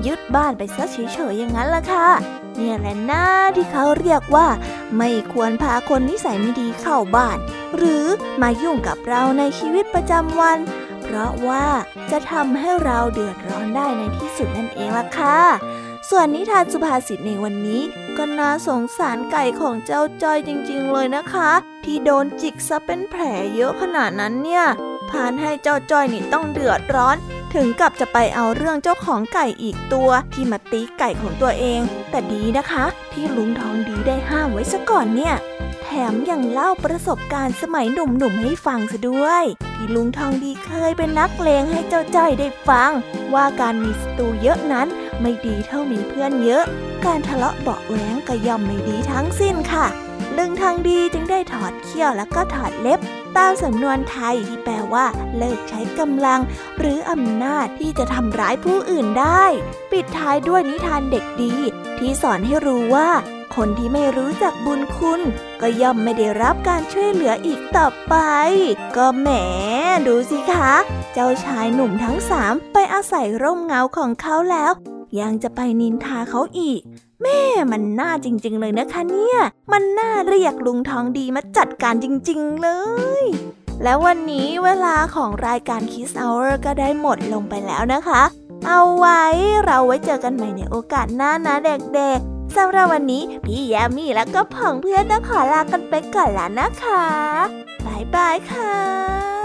ยึดบ้านไปซะเฉยๆอย่างนั้นล่ะค่ะ เนี่ยแหละนะที่เขาเรียกว่า ไม่ควรพาคนนิสัยไม่ดีเข้าบ้าน หรือมายุ่งกับเราในชีวิตประจำวัน เพราะว่าจะทำให้เราเดือดร้อนได้ในที่สุดนั่นเองล่ะค่ะ ส่วนนิทานสุภาษิตในวันนี้ ก็น่าสงสารไก่ของเจ้าจ้อยจริง ๆ เลยนะคะ ที่โดนจิกซะเป็นแผลเยอะขนาดนั้นเนี่ยพานให้เจ้าจ้อยนี่ต้องเดือดร้อน ถึงกับจะไปเอาเรื่องเจ้าของไก่อีกตัว ที่มาตีไก่ของตัวเอง แต่ดีนะคะ ที่ลุงทองดีได้ห้ามไว้ซะก่อนเนี่ย แถมยังเล่าประสบการณ์สมัยหนุ่มๆให้ฟังซะด้วย ที่ลุงทองดีเคยเป็นนักเลงให้เจ้าจ้อยได้ฟัง ว่าการมีศัตรูเยอะนั้นไม่ดีเท่ามีเพื่อนเยอะ การทะเลาะเบาะแว้งก็ย่อมไม่ดีทั้งสิ้นค่ะ ลุงทองดีจึงได้ถอดเขี้ยวแล้วก็ถอดเล็บ ตามสำนวนไทยที่แปลว่า เลิกใช้กำลัง หรืออำนาจที่จะทำร้ายผู้อื่นได้ ปิดท้ายด้วยนิทานเด็กดี ที่สอนให้รู้ว่า คนที่ไม่รู้จักบุญคุณ ก็ย่อมไม่ได้รับการช่วยเหลืออีกต่อไป ก็แหมดูสิคะ เจ้าชายหนุ่มทั้งสามไปอาศัยร่มเงาของเขาแล้วยังจะไปนินทาเขาอีก แม่มันน่าจริง ๆ เลยนะคะเนี่ย มันน่าเรียกลุงทองดีมาจัดการจริง ๆ เลย แล้ววันนี้เวลาของรายการ Kiss Hour ก็ได้หมดลงไปแล้วนะคะ เอาไว้เราไว้เจอกันใหม่ในโอกาสหน้านะเด็กๆสำหรับวันนี้พี่แยมมี่แล้วก็ผองเพื่อนต้องขอลากันไปก่อนแล้วนะคะบายบายค่ะ